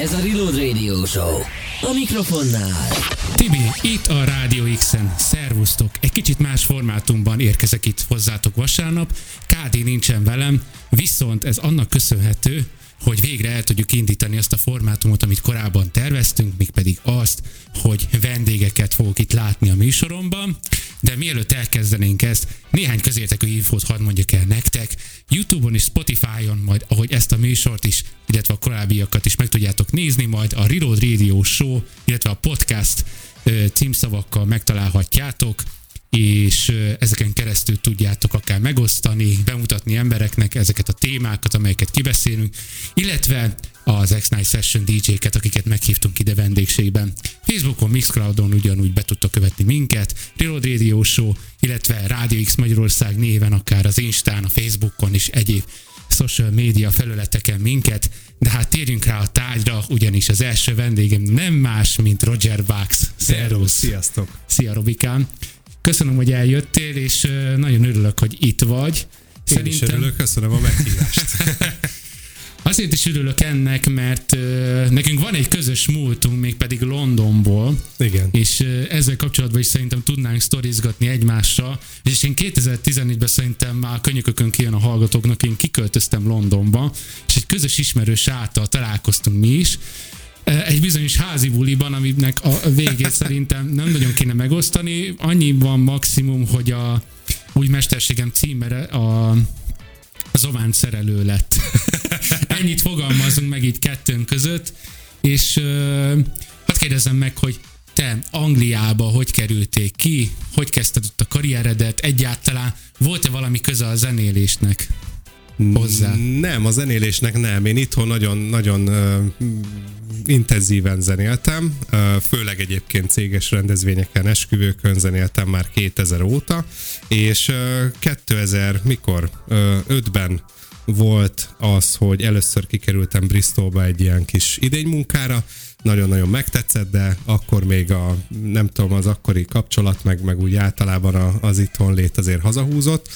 Ez a Reload Radio Show. A mikrofonnál. Tibi, itt a Rádió X-en. Szervusztok! Egy kicsit más formátumban érkezek itt hozzátok vasárnap. Kádi nincsen velem, viszont ez annak köszönhető, hogy végre el tudjuk indítani azt a formátumot, amit korábban terveztünk, mégpedig azt, hogy vendégeket fogok itt látni a műsoromban. De mielőtt elkezdenénk ezt, néhány közértekű infót hadd mondjak el nektek. Youtube-on és Spotify-on majd, ahogy ezt a műsort is, illetve a korábbiakat is meg tudjátok nézni, majd a Reload Radio Show, illetve a podcast címszavakkal megtalálhatjátok és ezeken keresztül tudjátok akár megosztani, bemutatni embereknek ezeket a témákat, amelyeket kibeszélünk, illetve az X-Night Session DJ-ket, akiket meghívtunk ide vendégségben. Facebookon, Mixcloudon ugyanúgy be tudtok követni minket, Reload Radio Show, illetve Radio X Magyarország néven, akár az Instán, a Facebookon és egyéb social media felületeken minket, de hát térjünk rá a tárgyra, ugyanis az első vendégem nem más, mint Roger Bax. Szervusz! Sziasztok! Szia Robikám! Köszönöm, hogy eljöttél, és nagyon örülök, hogy itt vagy. Én Szerintem... is örülök, köszönöm a meghívást. Azért is örülök ennek, mert uh, nekünk van egy közös múltunk, mégpedig Londonból. Igen. És uh, ezzel kapcsolatban is szerintem tudnánk sztorizgatni egymásra. És én 2014-ben szerintem már könyökökön kijön a hallgatóknak, én kiköltöztem Londonba, és egy közös ismerős által találkoztunk mi is, egy bizonyos házi buliban, aminek a végét szerintem nem nagyon kéne megosztani. Annyi van maximum, hogy a új mesterségem címere a az ován szerelő lett. Ennyit fogalmazunk meg itt kettőnk között, és hadd kérdezem meg, hogy te Angliába hogy kerültél ki, hogy kezdted ott a karrieredet, egyáltalán volt-e valami köze a zenélésnek? Hozzá? Nem, a zenélésnek nem. Én itthon nagyon-nagyon uh, intenzíven zenéltem, uh, főleg egyébként céges rendezvényeken, esküvőkön zenéltem már 2000 óta, és uh, 2000, mikor? Uh, 5-ben volt az, hogy először kikerültem Bristolba egy ilyen kis idénymunkára, nagyon-nagyon megtetszett, de akkor még a, nem tudom, az akkori kapcsolat, meg, meg úgy általában a, az itthon lét azért hazahúzott,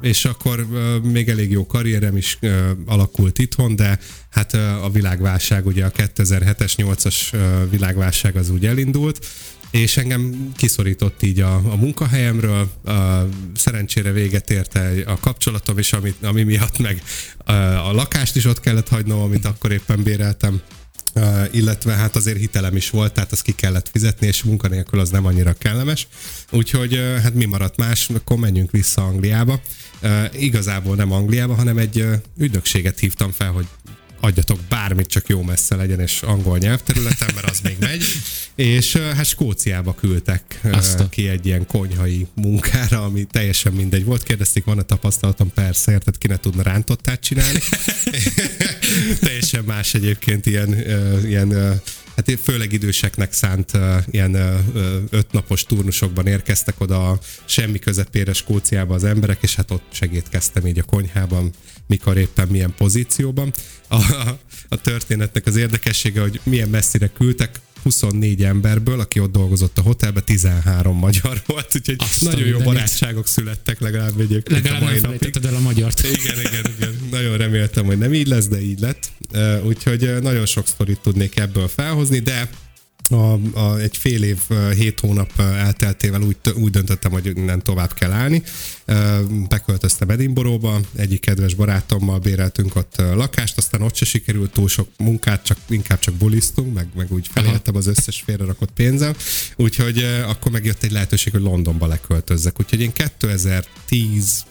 és akkor még elég jó karrierem is alakult itthon, de hát a világválság, ugye a 2007-es, 8-as uh, világválság az úgy elindult, és engem kiszorított így a, a munkahelyemről, a, szerencsére véget érte a kapcsolatom, és ami, ami miatt meg a, a lakást is ott kellett hagynom, amit akkor éppen béreltem, illetve hát azért hitelem is volt, tehát azt ki kellett fizetni, és munkanélkül az nem annyira kellemes. Úgyhogy hát mi maradt más, akkor menjünk vissza Angliába. Igazából nem Angliába, hanem egy ügynökséget hívtam fel, hogy adjatok bármit, csak jó messze legyen, és angol nyelvterületen, mert az még megy. És hát Skóciába küldtek Azta. ki egy ilyen konyhai munkára, ami teljesen mindegy volt. Kérdezték, van-e tapasztalatom? Persze, érted, ki ne tudna rántottát csinálni. teljesen más egyébként ilyen, ilyen hát főleg időseknek szánt ilyen uh, ötnapos turnusokban érkeztek oda a semmi közepére Skóciába az emberek, és hát ott segítkeztem így a konyhában, mikor éppen milyen pozícióban. A, a történetnek az érdekessége, hogy milyen messzire küldtek, 24 emberből, aki ott dolgozott a hotelben, 13 magyar volt, úgyhogy Azt nagyon jó barátságok születtek legalább egyébként Legalább a mai nem el a magyart. Igen, igen, igen. Nagyon reméltem, hogy nem így lesz, de így lett. Úgyhogy nagyon sok sztorit tudnék ebből felhozni, de a, a, egy fél év, hét hónap elteltével úgy, úgy döntöttem, hogy innen tovább kell állni. Beköltöztem Edinboróba, egyik kedves barátommal béreltünk ott lakást, aztán ott se sikerült túl sok munkát, csak inkább csak bulisztunk, meg, meg úgy feléltem az összes félrerakott pénzem. Úgyhogy akkor megjött egy lehetőség, hogy Londonba leköltözzek. Úgyhogy én 2010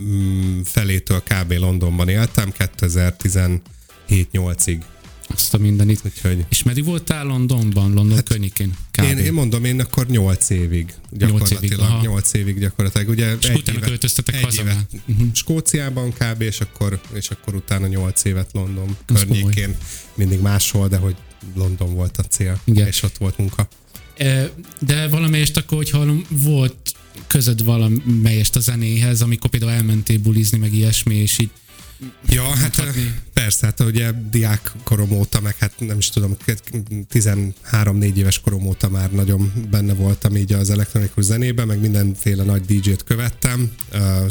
mm, felétől kb. Londonban éltem, 2017-8-ig azt a mindenit. Úgyhogy... És meddig voltál Londonban, London hát környékén? Én, én mondom, én akkor 8 évig gyakorlatilag. 8 évig, évig gyakorlatilag. Ugye és egy utána évet, költöztetek egy haza évet uh-huh. Skóciában kb. És akkor, és akkor utána 8 évet London Ez környékén. Komoly. Mindig máshol, de hogy London volt a cél, Igen. és ott volt munka. De valamelyest akkor, hogy hallom, volt közöd valamelyest a zenéhez, amikor például elmentél bulizni, meg ilyesmi, és így Ja, hát persze, hát ugye diák korom óta, meg hát nem is tudom, 13-4 éves korom óta már nagyon benne voltam így az elektronikus zenében, meg mindenféle nagy DJ-t követtem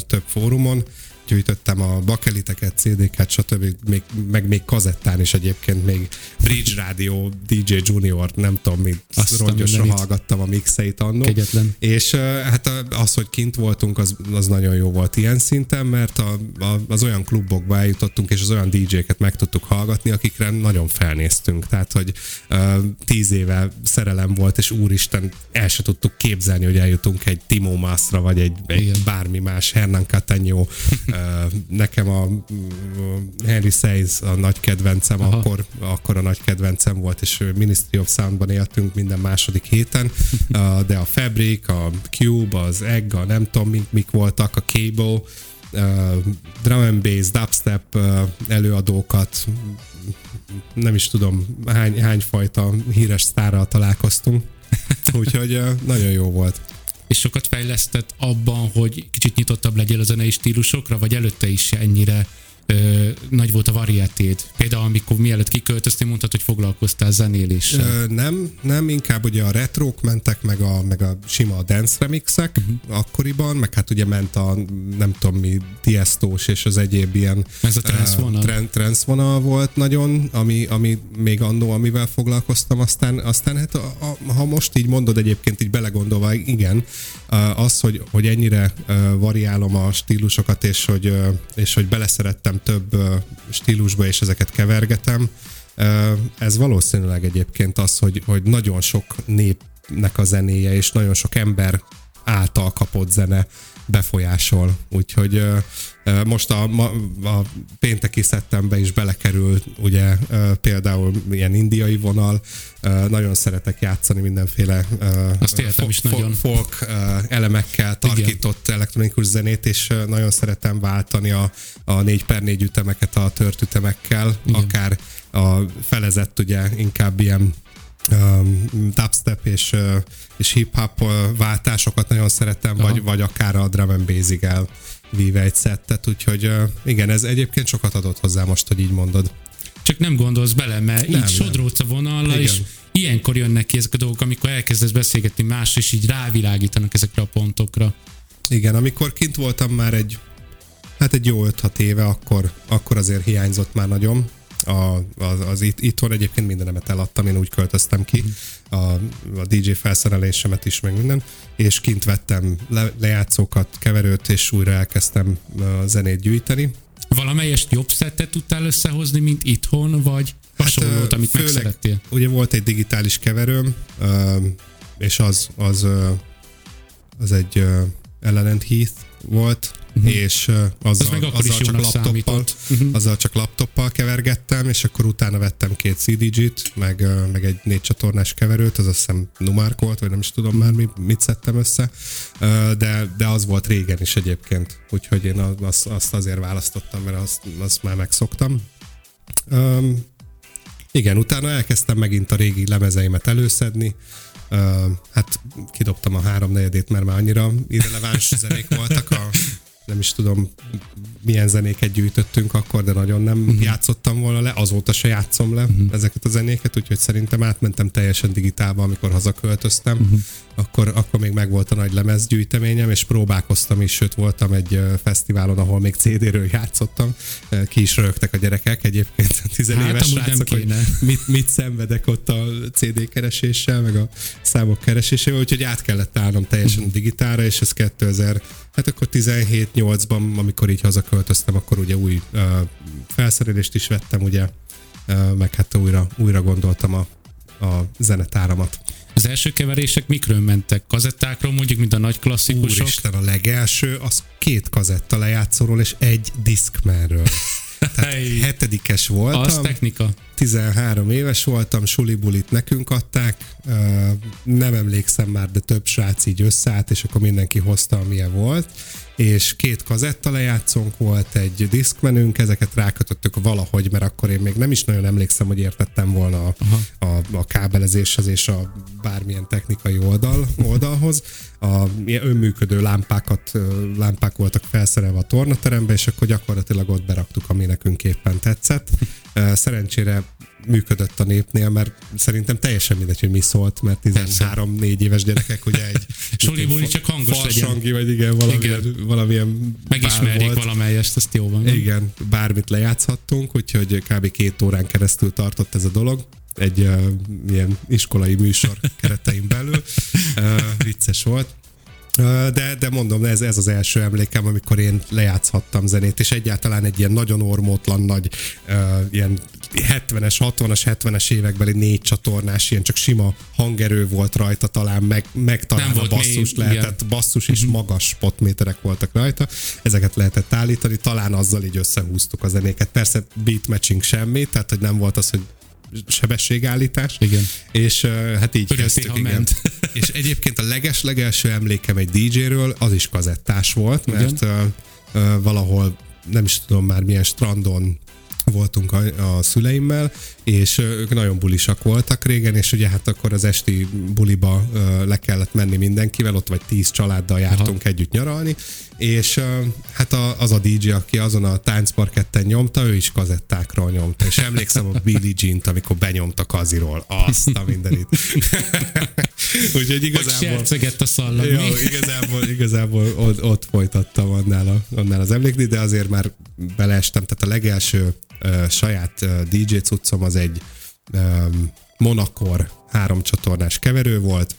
több fórumon, gyűjtöttem a bakeliteket, CD-ket, stb. Még, meg még kazettán is egyébként még Bridge Radio, DJ Junior, nem tudom mi, rongyosra hallgattam a mixeit annó. Kegyetlen. És hát az, hogy kint voltunk, az, az nagyon jó volt ilyen szinten, mert a, a, az olyan klubokba eljutottunk, és az olyan DJ-ket meg tudtuk hallgatni, akikre nagyon felnéztünk. Tehát, hogy tíz éve szerelem volt, és úristen, el se tudtuk képzelni, hogy eljutunk egy Timo Másra, vagy egy, egy bármi más, Hernán Catenyó. Nekem a Henry Sainz a nagy kedvencem, akkor, akkor a nagy kedvencem volt, és Ministry of Soundban éltünk minden második héten, de a Fabric, a Cube, az Egg, a nem tudom, mink, mik voltak, a Cable, drum and bass, dubstep előadókat, nem is tudom hány, hány fajta híres sztárral találkoztunk, úgyhogy nagyon jó volt. És sokat fejlesztett abban, hogy kicsit nyitottabb legyél a zenei stílusokra, vagy előtte is ennyire ö, nagy volt a variátéd. Például amikor mielőtt kiköltöztél, mondtad, hogy foglalkoztál zenéléssel. Ö, nem, nem, inkább ugye a retrók mentek, meg a, meg a sima dance remixek uh-huh. akkoriban, meg hát ugye ment a nem tudom mi, Tiestos és az egyéb ilyen Ez a trance vonal. Trend, trance vonal volt nagyon, ami, ami még annó, amivel foglalkoztam, aztán, aztán hát a, a, ha most így mondod egyébként így belegondolva, igen, az, hogy, hogy ennyire variálom a stílusokat, és hogy, és hogy beleszerettem több stílusba, és ezeket kevergetem. Ez valószínűleg egyébként az, hogy, hogy nagyon sok népnek a zenéje, és nagyon sok ember által kapott zene befolyásol. Úgyhogy most a, a pénteki szettembe is belekerül ugye például ilyen indiai vonal, nagyon szeretek játszani mindenféle Azt fo- is nagyon. folk elemekkel tarkított Igen. elektronikus zenét, és nagyon szeretem váltani a, a 4 per 4 ütemeket a tört ütemekkel, Igen. akár a felezett ugye inkább ilyen dubstep és, és hip-hop váltásokat nagyon szeretem, vagy, vagy akár a drum and bass el víve egy szettet, úgyhogy igen, ez egyébként sokat adott hozzá most, hogy így mondod. Csak nem gondolsz bele, mert nem, így sodródsz a vonallal, és ilyenkor jönnek ki ezek a dolgok, amikor elkezdesz beszélgetni más, és így rávilágítanak ezekre a pontokra. Igen, amikor kint voltam már egy, hát egy jó 5-6 éve, akkor, akkor azért hiányzott már nagyon a, az, az itt, itthon egyébként mindenemet eladtam, én úgy költöztem ki, a, a DJ felszerelésemet is, meg minden, és kint vettem le, lejátszókat, keverőt, és újra elkezdtem a zenét gyűjteni. Valamelyest jobb szettet tudtál összehozni, mint itthon, vagy hasonlót, hát, amit főleg, megszerettél? Ugye volt egy digitális keverőm, és az, az, az egy Ellen Heath volt, uh-huh. és azzal, az azzal, csak laptoppal, uh-huh. azzal csak laptoppal kevergettem, és akkor utána vettem két CDG-t, meg, meg egy négy csatornás keverőt, az azt hiszem Numark volt, vagy nem is tudom már mi, mit szedtem össze, de, de az volt régen is egyébként, úgyhogy én azt, azt azért választottam, mert azt, azt már megszoktam. Um, igen, utána elkezdtem megint a régi lemezeimet előszedni, Uh, hát kidobtam a háromnegyedét, mert már annyira irreleváns zenék voltak a nem is tudom, milyen zenéket gyűjtöttünk akkor, de nagyon nem uh-huh. játszottam volna le, azóta se játszom le uh-huh. ezeket a zenéket, úgyhogy szerintem átmentem teljesen digitálba, amikor hazaköltöztem, uh-huh. Akkor, akkor még megvolt a nagy lemezgyűjteményem, és próbálkoztam is, sőt voltam egy fesztiválon, ahol még CD-ről játszottam, ki is rögtek a gyerekek egyébként, tizenéves hát, srácok, hogy mit, mit szenvedek ott a CD kereséssel, meg a számok keresésével, úgyhogy át kellett állnom teljesen uh-huh. digitálra, és ez 2000 Hát akkor 17-8-ban, amikor így hazaköltöztem, akkor ugye új uh, felszerelést is vettem, ugye, uh, meg hát újra, újra gondoltam a, a zenetáramat. Az első keverések mikről mentek? Kazettákról mondjuk, mint a nagy klasszikusok? Úristen, a legelső, az két kazetta lejátszóról és egy diszkmenről. Tehát hetedikes voltam. Az technika. 13 éves voltam, sulibulit nekünk adták, nem emlékszem már, de több srác így összeállt, és akkor mindenki hozta, amilyen volt, és két kazetta lejátszónk volt, egy diszkmenünk, ezeket rákötöttük valahogy, mert akkor én még nem is nagyon emlékszem, hogy értettem volna a, a, a kábelezéshez és a bármilyen technikai oldal, oldalhoz. A önműködő lámpákat, lámpák voltak felszerelve a tornaterembe, és akkor gyakorlatilag ott beraktuk, ami nekünk éppen tetszett. Szerencsére működött a népnél, mert szerintem teljesen mindegy, hogy mi szólt, mert 13-4 éves gyerekek, ugye egy Soliból csak hangos farsangi, vagy igen, valamilyen, igen. valamilyen Megismerjék valamelyest, azt jó van. Igen, bármit lejátszhattunk, úgyhogy kb. két órán keresztül tartott ez a dolog egy uh, ilyen iskolai műsor keretein belül. Uh, vicces volt. De, de mondom, ez, ez az első emlékem, amikor én lejátszhattam zenét, és egyáltalán egy ilyen nagyon ormótlan nagy, uh, ilyen 70-es, 60-as, 70-es évekbeli négy csatornás, ilyen csak sima hangerő volt rajta, talán meg, meg talán a basszus még, lehetett, igen. basszus és uh-huh. magas spotméterek voltak rajta, ezeket lehetett állítani, talán azzal így összehúztuk a zenéket. Persze beat matching semmi, tehát hogy nem volt az, hogy sebességállítás. Igen. És hát így Örökké, kezdtük, igen. Ment. és egyébként a leges-legelső emlékem egy DJ-ről, az is kazettás volt, mert uh, valahol nem is tudom már milyen strandon voltunk a, a szüleimmel, és ők nagyon bulisak voltak régen, és ugye hát akkor az esti buliba le kellett menni mindenkivel, ott vagy tíz családdal jártunk Aha. együtt nyaralni, és hát a, az a DJ, aki azon a táncparketten nyomta, ő is kazettákról nyomta, és emlékszem a Billie Jean-t, amikor benyomta kaziról, azt a mindenit. Úgyhogy igazából... Hogy a szallag. Jó, igazából, igazából ott, ott folytattam annál, a, annál az emlékni, de azért már beleestem, tehát a legelső saját DJ cuccom az egy Monakor három csatornás keverő volt,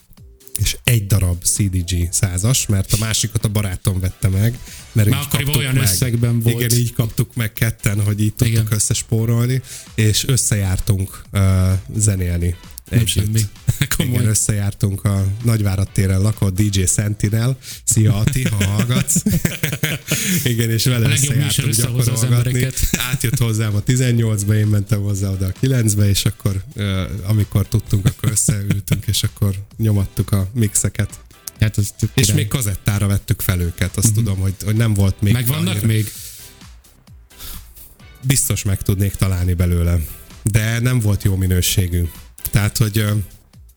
és egy darab CDG százas, mert a másikat a barátom vette meg. Mert Már akkor olyan meg. összegben volt. Igen, így kaptuk meg ketten, hogy így tudtuk Igen. összespórolni, és összejártunk uh, zenélni nem semmi. Komoly. Igen, összejártunk a Nagyvárad téren lakó DJ Sentinel. Szia Ati, ha hallgatsz. Igen, és vele összejártunk gyakorolgatni. Átjött hozzám a 18-ba, én mentem hozzá oda a 9-be, és akkor amikor tudtunk, akkor összeültünk, és akkor nyomattuk a mixeket. Hát az és még kazettára vettük fel őket, azt uh-huh. tudom, hogy, hogy nem volt még. Megvannak annyira. még? Biztos meg tudnék találni belőle, de nem volt jó minőségű. Tehát, hogy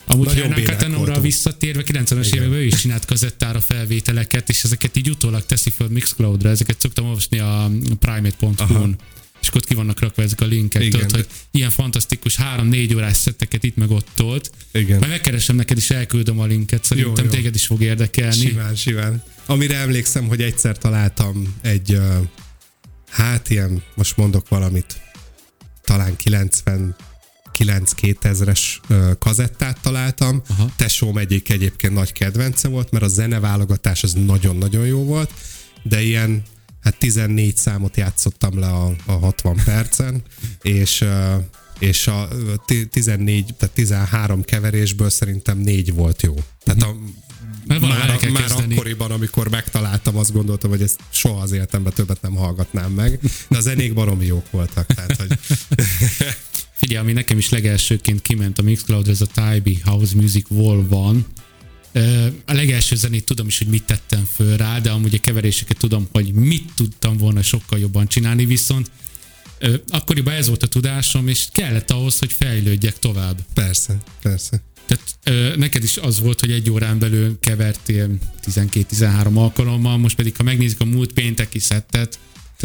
Amúgy Hernán Catanóra visszatérve, 90-es években ő is csinált kazettára felvételeket, és ezeket így utólag teszi fel Mixcloud-ra. Ezeket szoktam olvasni a primate.hu-n és ott ki vannak rakva ezek a linkek, Igen, tudod, hogy ilyen fantasztikus három-négy órás szetteket itt meg ott tolt. Igen. Majd megkeresem neked is, elküldöm a linket, szerintem jó, jó. téged is fog érdekelni. Simán, simán. Amire emlékszem, hogy egyszer találtam egy, hát ilyen, most mondok valamit, talán 90 9-2000-es kazettát találtam. Aha. Tesóm egyik egyébként nagy kedvence volt, mert a zeneválogatás az nagyon-nagyon jó volt, de ilyen hát 14 számot játszottam le a, a 60 percen, és és a 14, tehát 13 keverésből szerintem négy volt jó. Tehát a, már, már, már akkoriban, amikor megtaláltam, azt gondoltam, hogy ezt soha az életemben többet nem hallgatnám meg, de a zenék baromi jók voltak. Tehát, hogy Figyelj, ami nekem is legelsőként kiment a Mixcloud, ez a Tybee House Music Wall van. A legelső zenét tudom is, hogy mit tettem föl rá, de amúgy a keveréseket tudom, hogy mit tudtam volna sokkal jobban csinálni, viszont akkoriban ez volt a tudásom, és kellett ahhoz, hogy fejlődjek tovább. Persze, persze. Tehát ö, neked is az volt, hogy egy órán belül kevertél 12-13 alkalommal, most pedig ha megnézzük a múlt pénteki szettet,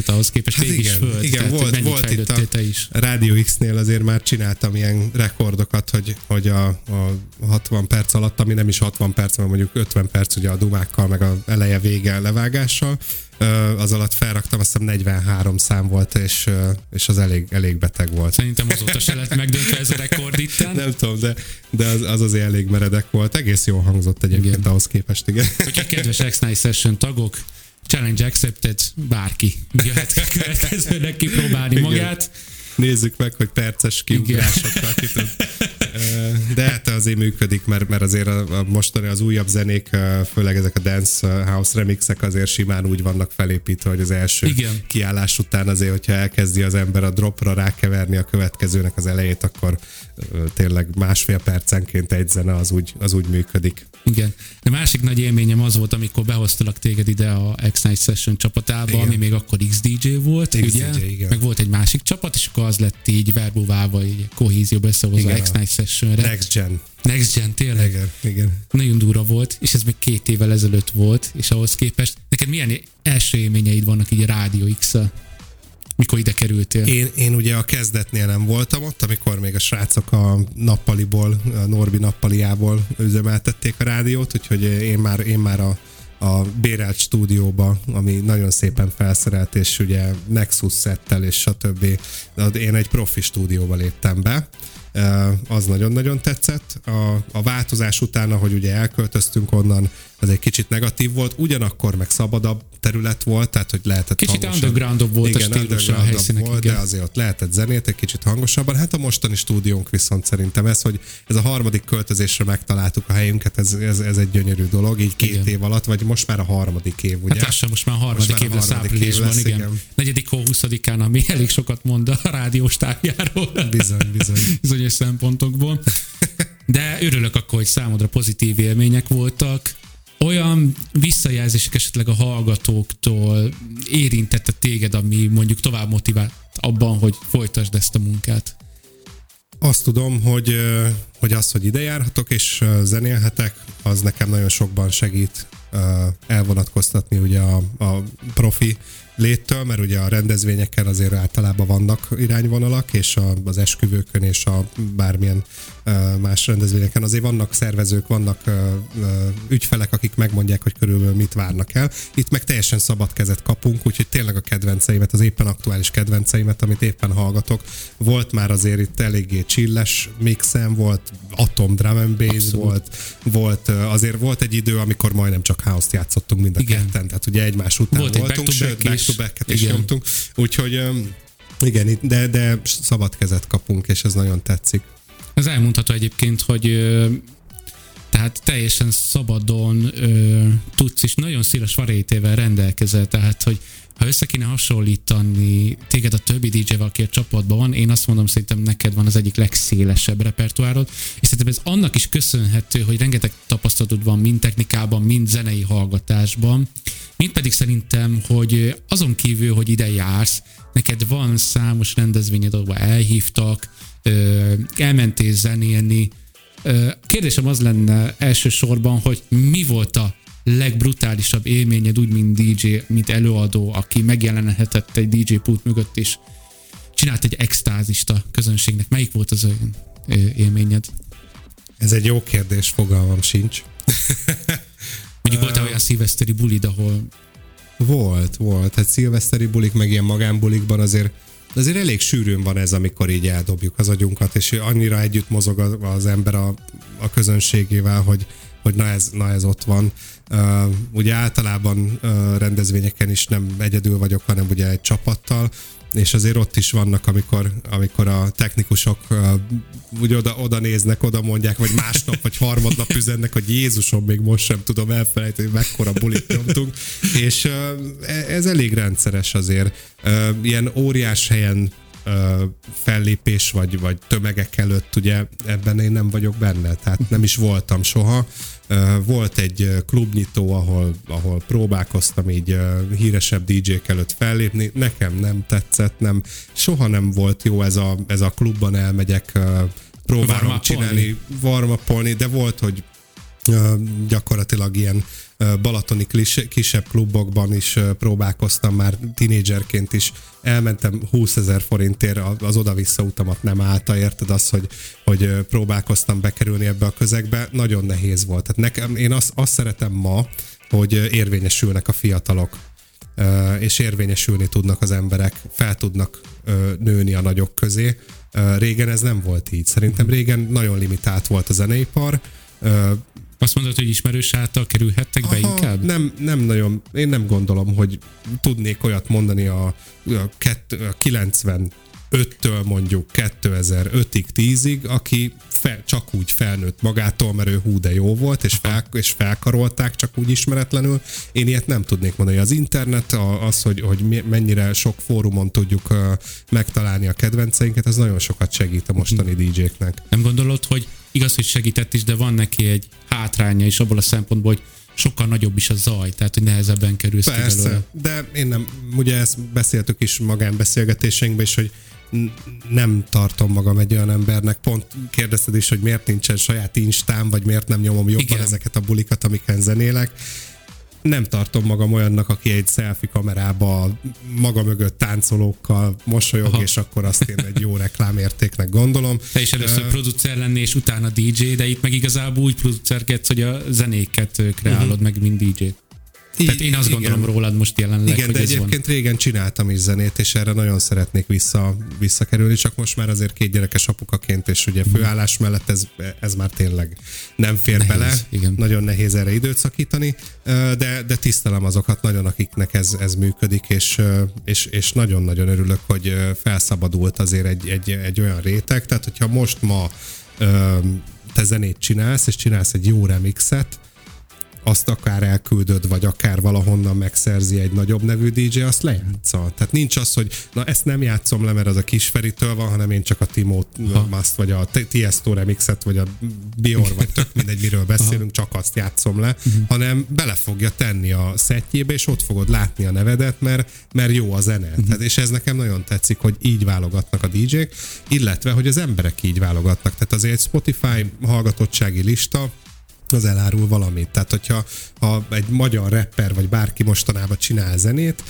tehát ahhoz képest hát igen, is föld. Igen, tehát, volt, volt itt a te is. Radio X-nél azért már csináltam ilyen rekordokat, hogy, hogy a, a 60 perc alatt, ami nem is 60 perc, mert mondjuk 50 perc ugye a dumákkal, meg a eleje vége levágással, az alatt felraktam, azt hiszem 43 szám volt, és, és az elég, elég beteg volt. Szerintem azóta se lett megdöntve ez a rekord itt. Nem tudom, de, de az, az azért elég meredek volt. Egész jól hangzott egyébként igen. ahhoz képest, igen. Hogyha kedves X-Night Session tagok, challenge accepted, bárki jöhet következőnek kipróbálni Igen. magát. Nézzük meg, hogy perces kiugrásokkal ki tud. De hát azért működik, mert, mert azért a, a mostani az újabb zenék, főleg ezek a Dance House remixek azért simán úgy vannak felépítve, hogy az első Igen. kiállás után azért, hogyha elkezdi az ember a dropra rákeverni a következőnek az elejét, akkor tényleg másfél percenként egy zene az úgy, az úgy működik. Igen. De másik nagy élményem az volt, amikor behoztalak téged ide a X-Night Session csapatába, igen. ami még akkor XDJ volt, XDJ, ugye? Igen. Meg volt egy másik csapat, és akkor az lett így verbuválva, így kohézió összehozva X-Night Sessionre. Next Gen. Next Gen, tényleg? Igen, igen. Nagyon durva volt, és ez még két évvel ezelőtt volt, és ahhoz képest neked milyen első élményeid vannak így a Rádió x -a? mikor ide kerültél? Én, én ugye a kezdetnél nem voltam ott, amikor még a srácok a nappaliból, a Norbi nappaliából üzemeltették a rádiót, úgyhogy én már, én már a a bérelt stúdióba, ami nagyon szépen felszerelt, és ugye Nexus szettel és stb. De én egy profi stúdióba léptem be, az nagyon-nagyon tetszett. A, a változás után, ahogy ugye elköltöztünk onnan, az egy kicsit negatív volt, ugyanakkor meg szabadabb terület volt, tehát hogy lehetett Kicsit undergroundobb volt igen, a stílus a helyszínek, volt, igen. de azért ott lehetett zenét egy kicsit hangosabban. Hát a mostani stúdiónk viszont szerintem ez, hogy ez a harmadik költözésre megtaláltuk a helyünket, ez, ez, ez egy gyönyörű dolog, így két igen. év alatt, vagy most már a harmadik év, ugye? Hát lassan, most már a harmadik most év lesz áprilisban, igen. igen. Negyedik hó 20-án, ami elég sokat mond a rádiós tárgyáról. Bizony, bizony. Bizonyos szempontokból. De örülök akkor, hogy számodra pozitív élmények voltak olyan visszajelzések esetleg a hallgatóktól érintette téged, ami mondjuk tovább motivált abban, hogy folytasd ezt a munkát? Azt tudom, hogy, hogy az, hogy ide járhatok és zenélhetek, az nekem nagyon sokban segít elvonatkoztatni ugye a, a profi léttől, mert ugye a rendezvényeken azért általában vannak irányvonalak, és a, az esküvőkön és a bármilyen más rendezvényeken azért vannak szervezők, vannak ügyfelek, akik megmondják, hogy körülbelül mit várnak el. Itt meg teljesen szabad kezet kapunk, úgyhogy tényleg a kedvenceimet, az éppen aktuális kedvenceimet, amit éppen hallgatok. Volt már azért itt eléggé csilles mixem, volt Atom Drum and Bass, Abszolút. volt, volt azért volt egy idő, amikor majdnem csak house játszottunk mind a Igen. ketten, tehát ugye egymás után volt voltunk, sőt, back-to-back-et is nyomtunk, úgyhogy igen, de, de szabad kezet kapunk, és ez nagyon tetszik. Ez elmondható egyébként, hogy tehát teljesen szabadon ö, tudsz, és nagyon széles varétével rendelkezel, tehát hogy ha össze kéne hasonlítani téged a többi DJ-vel, aki a csapatban van, én azt mondom, szerintem neked van az egyik legszélesebb repertoárod, és szerintem ez annak is köszönhető, hogy rengeteg tapasztalatod van mind technikában, mind zenei hallgatásban, mint pedig szerintem, hogy azon kívül, hogy ide jársz, neked van számos rendezvényed, ahol elhívtak, elmentél zenélni. Kérdésem az lenne elsősorban, hogy mi volt a legbrutálisabb élményed úgy, mint DJ, mint előadó, aki megjelenhetett egy DJ pult mögött, és csinált egy extázist a közönségnek. Melyik volt az olyan élményed? Ez egy jó kérdés, fogalmam sincs. Mondjuk volt olyan szilveszteri bulid, ahol... Volt, volt. Hát szilveszteri bulik, meg ilyen magánbulikban azért de azért elég sűrűn van ez, amikor így eldobjuk az agyunkat, és annyira együtt mozog az ember a, a közönségével, hogy, hogy na ez, na ez ott van. Uh, ugye általában uh, rendezvényeken is nem egyedül vagyok, hanem ugye egy csapattal, és azért ott is vannak, amikor, amikor a technikusok uh, úgy oda, oda néznek, oda mondják, vagy másnap, vagy harmadnap üzennek, hogy Jézusom, még most sem tudom elfelejteni, hogy mekkora bulit nyomtunk, és uh, ez elég rendszeres azért. Uh, ilyen óriás helyen fellépés, vagy, vagy tömegek előtt, ugye ebben én nem vagyok benne, tehát nem is voltam soha. Volt egy klubnyitó, ahol, ahol próbálkoztam így híresebb DJ-k előtt fellépni, nekem nem tetszett, nem, soha nem volt jó ez a, ez a klubban elmegyek, próbálom csinálni, varmapolni, de volt, hogy gyakorlatilag ilyen balatoni kisebb klubokban is próbálkoztam már tinédzserként is. Elmentem 20 ezer forintért, az oda-vissza utamat nem állta, érted az, hogy, hogy próbálkoztam bekerülni ebbe a közegbe. Nagyon nehéz volt. Tehát nekem, én azt, azt szeretem ma, hogy érvényesülnek a fiatalok és érvényesülni tudnak az emberek, fel tudnak nőni a nagyok közé. Régen ez nem volt így. Szerintem régen nagyon limitált volt a zeneipar, azt mondod, hogy ismerős által kerülhettek Aha, be inkább? Nem, nem nagyon, én nem gondolom, hogy tudnék olyat mondani a, a, kett, a 90 5-től mondjuk 2005-ig, 10-ig, aki fel, csak úgy felnőtt magától, mert ő hú de jó volt, és, fel, és felkarolták csak úgy ismeretlenül. Én ilyet nem tudnék mondani. Az internet, az, hogy, hogy mennyire sok fórumon tudjuk megtalálni a kedvenceinket, az nagyon sokat segít a mostani mhm. DJ-knek. Nem gondolod, hogy igaz, hogy segített is, de van neki egy hátránya is abból a szempontból, hogy sokkal nagyobb is a zaj, tehát hogy nehezebben kerülsz Persze, ki de én nem, ugye ezt beszéltük is magánbeszélgetéseinkben is, hogy nem tartom magam egy olyan embernek. Pont kérdezted is, hogy miért nincsen saját instám, vagy miért nem nyomom jobban Igen. ezeket a bulikat, amiken zenélek. Nem tartom magam olyannak, aki egy selfie kamerába maga mögött táncolókkal mosolyog, Aha. és akkor azt én egy jó reklámértéknek gondolom. Te is először uh, producer lenni, és utána DJ, de itt meg igazából úgy producerkedsz, hogy a zenéket kreálod uh-huh. meg, mint DJ-t. Tehát én azt igen. gondolom rólad most jelenleg, Igen, hogy de egyébként van. régen csináltam is zenét, és erre nagyon szeretnék vissza, visszakerülni, csak most már azért két gyerekes apukaként, és ugye főállás mellett ez, ez már tényleg nem fér nehéz, bele. Igen. Nagyon nehéz erre időt szakítani, de, de tisztelem azokat nagyon, akiknek ez, ez működik, és, és, és nagyon-nagyon örülök, hogy felszabadult azért egy, egy, egy olyan réteg, tehát hogyha most ma te zenét csinálsz, és csinálsz egy jó remixet, azt akár elküldöd, vagy akár valahonnan megszerzi egy nagyobb nevű DJ, azt lejátsza. Tehát nincs az, hogy na ezt nem játszom le, mert az a kisferitől van, hanem én csak a Timo Mast, vagy a Tiesto remixet, vagy a Bior, vagy tök mindegy, miről beszélünk, csak azt játszom le, uh-huh. hanem bele fogja tenni a szettjébe, és ott fogod látni a nevedet, mert, mert jó a zene. Uh-huh. Tehát, és ez nekem nagyon tetszik, hogy így válogatnak a DJ-k, illetve, hogy az emberek így válogatnak. Tehát azért egy Spotify hallgatottsági lista, az elárul valamit. Tehát, hogyha ha egy magyar rapper, vagy bárki mostanában csinál zenét,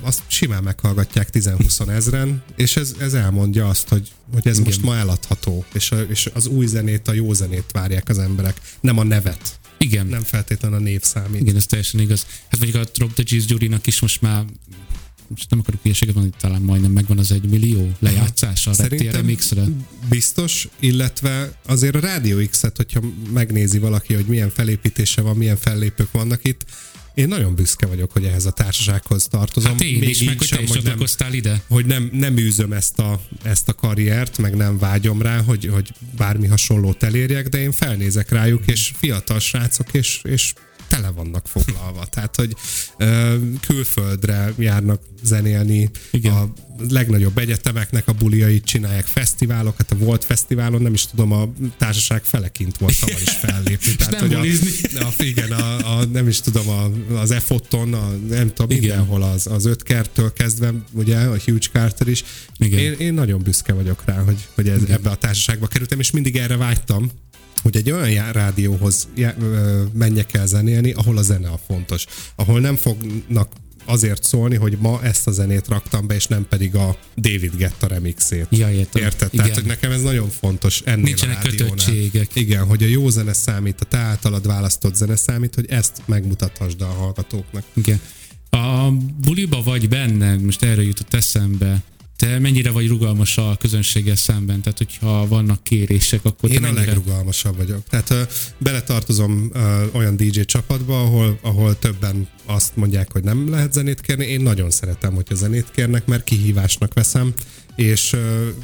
azt simán meghallgatják 10-20 ezren, és ez, ez elmondja azt, hogy, hogy ez Igen. most ma eladható, és, a, és az új zenét, a jó zenét várják az emberek, nem a nevet. Igen. Nem feltétlenül a név számít. Igen, ez teljesen igaz. Hát mondjuk a Drop the Cheese Gyurinak is most már most nem akarok ilyeséget mondani, talán majdnem megvan az egy millió lejátszása a RMX-re. Biztos, illetve azért a Radio X-et, hogyha megnézi valaki, hogy milyen felépítése van, milyen fellépők vannak itt, én nagyon büszke vagyok, hogy ehhez a társasághoz tartozom. Hát én Még is, meg hogy te is hogy nem, ide. Hogy nem, nem űzöm ezt a, ezt a karriert, meg nem vágyom rá, hogy, hogy bármi hasonlót elérjek, de én felnézek rájuk, és fiatal srácok, és, és tele vannak foglalva. Tehát, hogy ö, külföldre járnak zenélni, Igen. a legnagyobb egyetemeknek a buliait csinálják, fesztiválokat, a Volt Fesztiválon, nem is tudom, a társaság felekint volt tavaly is fellépni. Tehát, nem hogy a, a, igen, a, a, nem is tudom, a, az Efotton, a, nem tudom, igen. mindenhol az, az öt kertől kezdve, ugye, a Huge Carter is. Igen. Én, én nagyon büszke vagyok rá, hogy, hogy ez, ebbe a társaságba kerültem, és mindig erre vágytam, hogy egy olyan rádióhoz menjek el zenélni, ahol a zene a fontos. Ahol nem fognak azért szólni, hogy ma ezt a zenét raktam be, és nem pedig a David Getta remixét. Ja, értem. Érted? Igen. Tehát, hogy nekem ez nagyon fontos ennél Nincsenek a kötöttségek. Igen, hogy a jó zene számít, a te általad választott zene számít, hogy ezt megmutathasd a hallgatóknak. Igen. A buliba vagy benne, most erre jutott eszembe, te mennyire vagy rugalmas a közönséggel szemben? Tehát, hogyha vannak kérések, akkor Én te mennyire... a legrugalmasabb vagyok. Tehát uh, beletartozom uh, olyan DJ csapatba, ahol, ahol többen azt mondják, hogy nem lehet zenét kérni. Én nagyon szeretem, hogyha zenét kérnek, mert kihívásnak veszem, és, uh,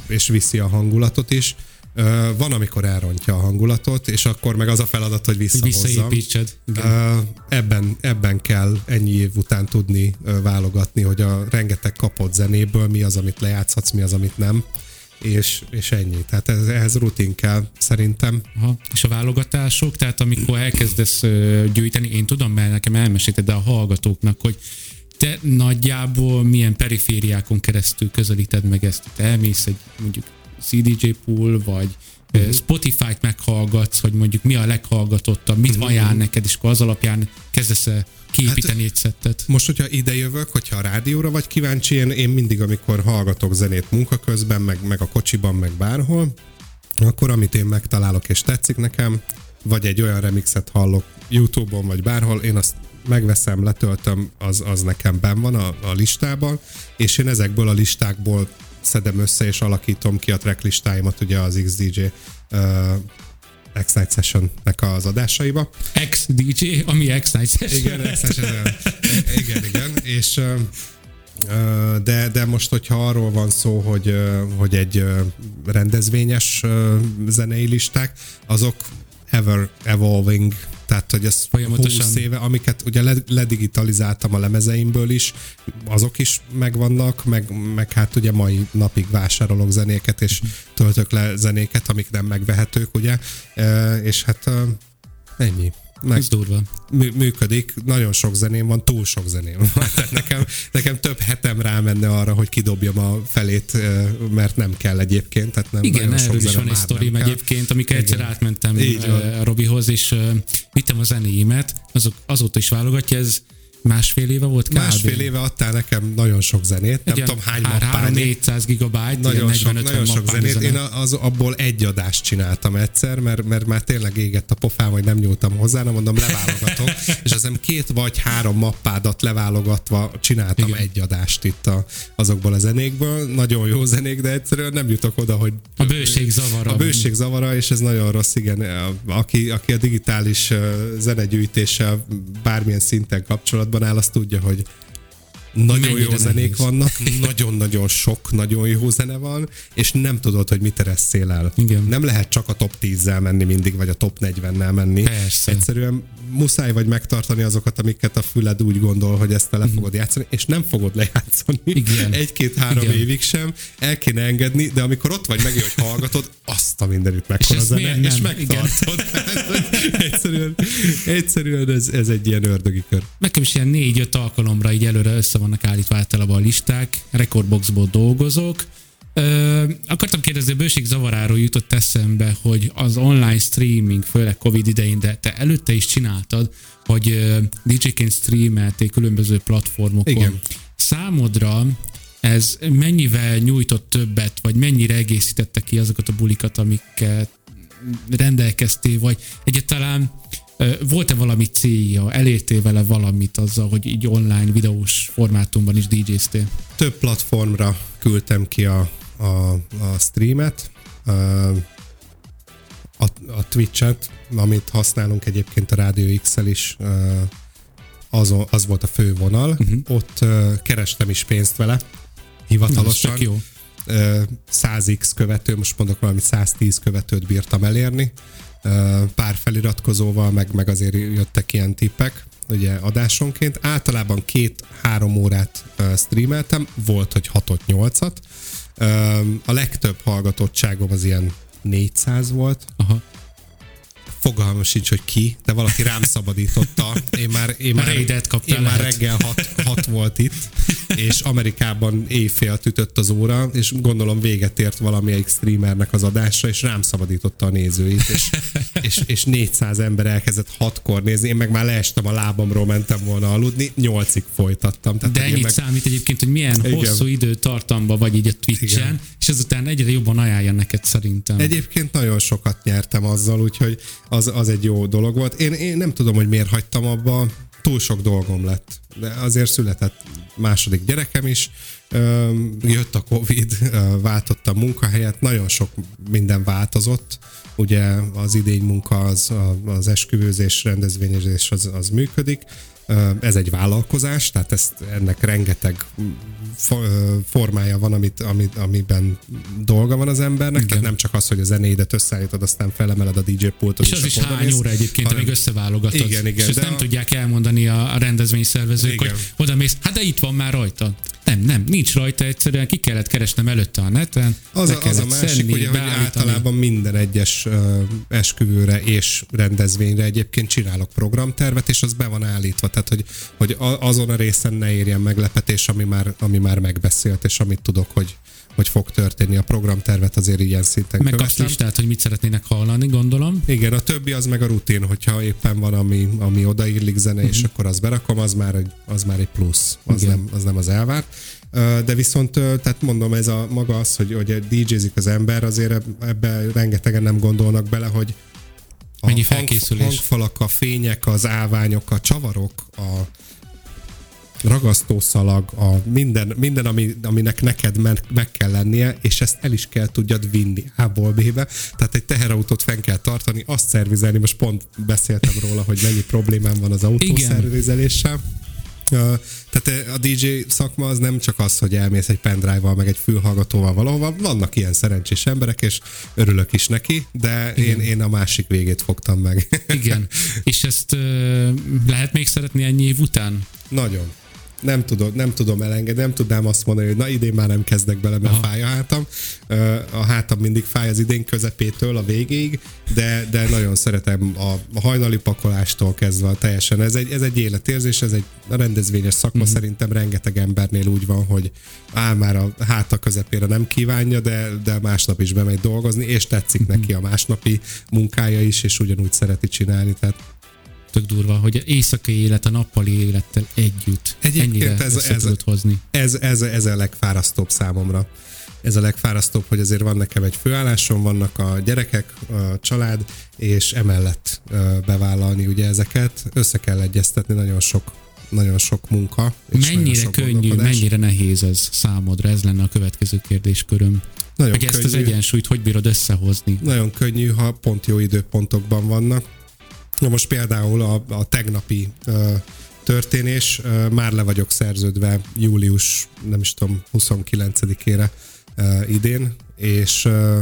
és viszi a hangulatot is. Van, amikor elrontja a hangulatot, és akkor meg az a feladat, hogy visszahozzam. Ebben, ebben kell ennyi év után tudni válogatni, hogy a rengeteg kapott zenéből mi az, amit lejátszhatsz, mi az, amit nem és, és ennyi. Tehát ez, ehhez rutin kell, szerintem. Aha. És a válogatások, tehát amikor elkezdesz gyűjteni, én tudom, mert nekem elmesélted, de a hallgatóknak, hogy te nagyjából milyen perifériákon keresztül közelíted meg ezt. Te elmész egy mondjuk CDJ pool, vagy uh-huh. Spotify-t meghallgatsz, hogy mondjuk mi a leghallgatottabb, mit uh-huh. ajánl neked, és akkor az alapján kezdesz kiépíteni hát, egy szettet. Most, hogyha ide jövök, hogyha a rádióra vagy kíváncsi, én, én mindig, amikor hallgatok zenét munka közben, meg, meg a kocsiban, meg bárhol, akkor amit én megtalálok és tetszik nekem, vagy egy olyan remixet hallok YouTube-on, vagy bárhol, én azt megveszem, letöltöm, az, az nekem ben van a, a listában, és én ezekből a listákból szedem össze és alakítom ki a tracklistáimat ugye az XDJ uh, X-Night Session-nek az adásaiba. X-DJ, ami X-Night Session. Igen, X-Night igen, igen, és uh, de, de most, hogyha arról van szó, hogy, hogy egy rendezvényes zenei listák, azok ever evolving tehát hogy ez Folyamatosan. 20 éve, amiket ugye ledigitalizáltam a lemezeimből is, azok is megvannak, meg, meg hát ugye mai napig vásárolok zenéket, és töltök le zenéket, amik nem megvehetők, ugye, e, és hát ennyi. Meg Ez durva. mű- működik, nagyon sok zeném van, túl sok zeném van. Tehát nekem, nekem több hetem rámenne arra, hogy kidobjam a felét, mert nem kell egyébként. Tehát nem, Igen, erről is van egy sztorim egyébként, amikor egyszer Igen. átmentem Így van. Robihoz, és vittem a zenéimet, azok, azóta is válogatja, ez másfél éve volt kb. Másfél éve adtál nekem nagyon sok zenét, nem Egy tudom hány mappányi. 400 gigabyte, Nagyon sok, 40-50 nagyon sok zenét. zene. Én az, abból egy adást csináltam egyszer, mert, mert már tényleg égett a pofám, hogy nem nyúltam hozzá, nem mondom, leválogatom. és aztán két vagy három mappádat leválogatva csináltam Igen. egy adást itt a, azokból a zenékből. Nagyon jó zenék, de egyszerűen nem jutok oda, hogy A bőség zavara. a bőség zavara, és ez nagyon rossz, igen. Aki, aki a digitális zenegyűjtéssel bármilyen szinten kapcsolatban áll, az tudja, hogy nagyon Mennyire jó zenék nehéz. vannak, nagyon-nagyon sok, nagyon jó zene van, és nem tudod, hogy mit ereszél el. Igen. Nem lehet csak a top 10-zel menni mindig, vagy a top 40-nel menni. Persze. Egyszerűen muszáj vagy megtartani azokat, amiket a füled úgy gondol, hogy ezt le fogod játszani, és nem fogod lejátszani. Mhm. Igen. Egy-két-három Igen. évig sem. El kéne engedni, de amikor ott vagy meg, hogy hallgatod, azt a mindenütt mekkora zene, és megtartod. egyszerűen, egyszerűen ez, ez egy ilyen ördögi kör. Nekem is ilyen négy-öt alkalomra így előre össze vannak állítva általában a listák, rekordboxból dolgozok. Ö, akartam kérdezni, a bőség zavaráról jutott eszembe, hogy az online streaming, főleg Covid idején, de te előtte is csináltad, hogy DJ-ként streameltél különböző platformokon. Igen. Számodra ez mennyivel nyújtott többet, vagy mennyire egészítette ki azokat a bulikat, amiket rendelkeztél, vagy egyáltalán volt-e valami célja, elértél vele valamit azzal, hogy így online videós formátumban is DJ-ztél? Több platformra küldtem ki a, a, a streamet, a, a Twitch-et, amit használunk egyébként a Radio X-el is, az, az volt a fő vonal. Uh-huh. Ott kerestem is pénzt vele, hivatalosan. Jó. Ö, 100x követő, most mondok valami 110 követőt bírtam elérni, pár feliratkozóval, meg, meg azért jöttek ilyen tippek, ugye adásonként. Általában két-három órát streameltem, volt, hogy 6-8-at. Ö, A legtöbb hallgatottságom az ilyen 400 volt, Aha. Fogalmam sincs, hogy ki, de valaki rám szabadította. Én már, én már, Raidet kaptál én már lehet. reggel hat, hat volt itt, és Amerikában éjfél ütött az óra, és gondolom véget ért valamelyik streamernek az adása, és rám szabadította a nézőit, és, és, és 400 ember elkezdett hatkor nézni, én meg már leestem a lábamról, mentem volna aludni, nyolcig folytattam. Tehát, De ennyit meg, számít egyébként, hogy milyen Igen. Hosszú idő tartamba vagy így a Twitch-en, Igen. és azután egyre jobban ajánlja neked szerintem. Egyébként nagyon sokat nyertem azzal, úgyhogy az, az egy jó dolog volt. Én, én nem tudom, hogy miért hagytam abba, túl sok dolgom lett. De azért született második gyerekem is, jött a Covid, ö, váltottam munkahelyet, nagyon sok minden változott. Ugye az idény munka, az, a- az esküvőzés, rendezvényezés az, az működik. Ez egy vállalkozás, tehát ezt, ennek rengeteg formája van, amit, amit, amiben dolga van az embernek, Igen. tehát nem csak az, hogy a zenédet összeállítod, aztán felemeled a DJ pultot. és az is hány óra egyébként, hanem- amíg összeválogatod. Igen, igen, És ezt nem a- tudják elmondani a, a rendezvényszervezők, Igen. hogy oda mész, hát de itt van már rajta. Nem, nem, nincs rajta egyszerűen, ki kellett keresnem előtte a neten, Az a, az a másik, szedni, ugye, hogy általában minden egyes esküvőre és rendezvényre egyébként csinálok programtervet, és az be van állítva, tehát hogy, hogy azon a részen ne érjen meglepetés, ami már, ami már megbeszélt, és amit tudok, hogy, hogy fog történni. A programtervet azért ilyen szinten Megkapsz követem. listát, hogy mit szeretnének hallani, gondolom. Igen, a többi az meg a rutin, hogyha éppen van, ami, ami odaillik zene, és akkor azt berakom, az már egy, az már egy plusz, az Igen. nem, az nem az elvárt. De viszont, tehát mondom, ez a maga az, hogy, hogy DJ-zik az ember, azért eb- ebbe rengetegen nem gondolnak bele, hogy a Mennyi felkészülés. hangfalak, a fények, az állványok, a csavarok, a ragasztószalag, a minden, minden ami, aminek neked meg, kell lennie, és ezt el is kell tudjad vinni A-ból B-be. Tehát egy teherautót fenn kell tartani, azt szervizelni, most pont beszéltem róla, hogy mennyi problémám van az autó Igen. szervizeléssel. Ö, Tehát a DJ szakma az nem csak az, hogy elmész egy pendrive-val, meg egy fülhallgatóval valahova. Vannak ilyen szerencsés emberek, és örülök is neki, de én, én a másik végét fogtam meg. Igen. És ezt lehet még szeretni ennyi év után? Nagyon. Nem, tudom, nem tudom elengedni, nem tudnám azt mondani, hogy na idén már nem kezdek bele, mert Aha. fáj a hátam. A hátam mindig fáj az idén közepétől a végéig, de, de nagyon szeretem a, hajnali pakolástól kezdve teljesen. Ez egy, ez egy életérzés, ez egy rendezvényes szakma, uh-huh. szerintem rengeteg embernél úgy van, hogy áll már a háta közepére nem kívánja, de, de másnap is bemegy dolgozni, és tetszik uh-huh. neki a másnapi munkája is, és ugyanúgy szereti csinálni. Tehát tök durva, hogy éjszakai élet a nappali élettel együtt Egyébként ennyire ez, ez, hozni. Ez, ez, ez a legfárasztóbb számomra. Ez a legfárasztóbb, hogy azért van nekem egy főállásom, vannak a gyerekek, a család, és emellett bevállalni ugye ezeket. Össze kell egyeztetni nagyon sok nagyon sok munka. És mennyire sok könnyű, mennyire nehéz ez számodra? Ez lenne a következő kérdésköröm. Nagyon hogy könnyű, ezt az egyensúlyt hogy bírod összehozni? Nagyon könnyű, ha pont jó időpontokban vannak Na most például a, a tegnapi ö, történés, ö, már le vagyok szerződve július, nem is tudom, 29-ére ö, idén, és ö,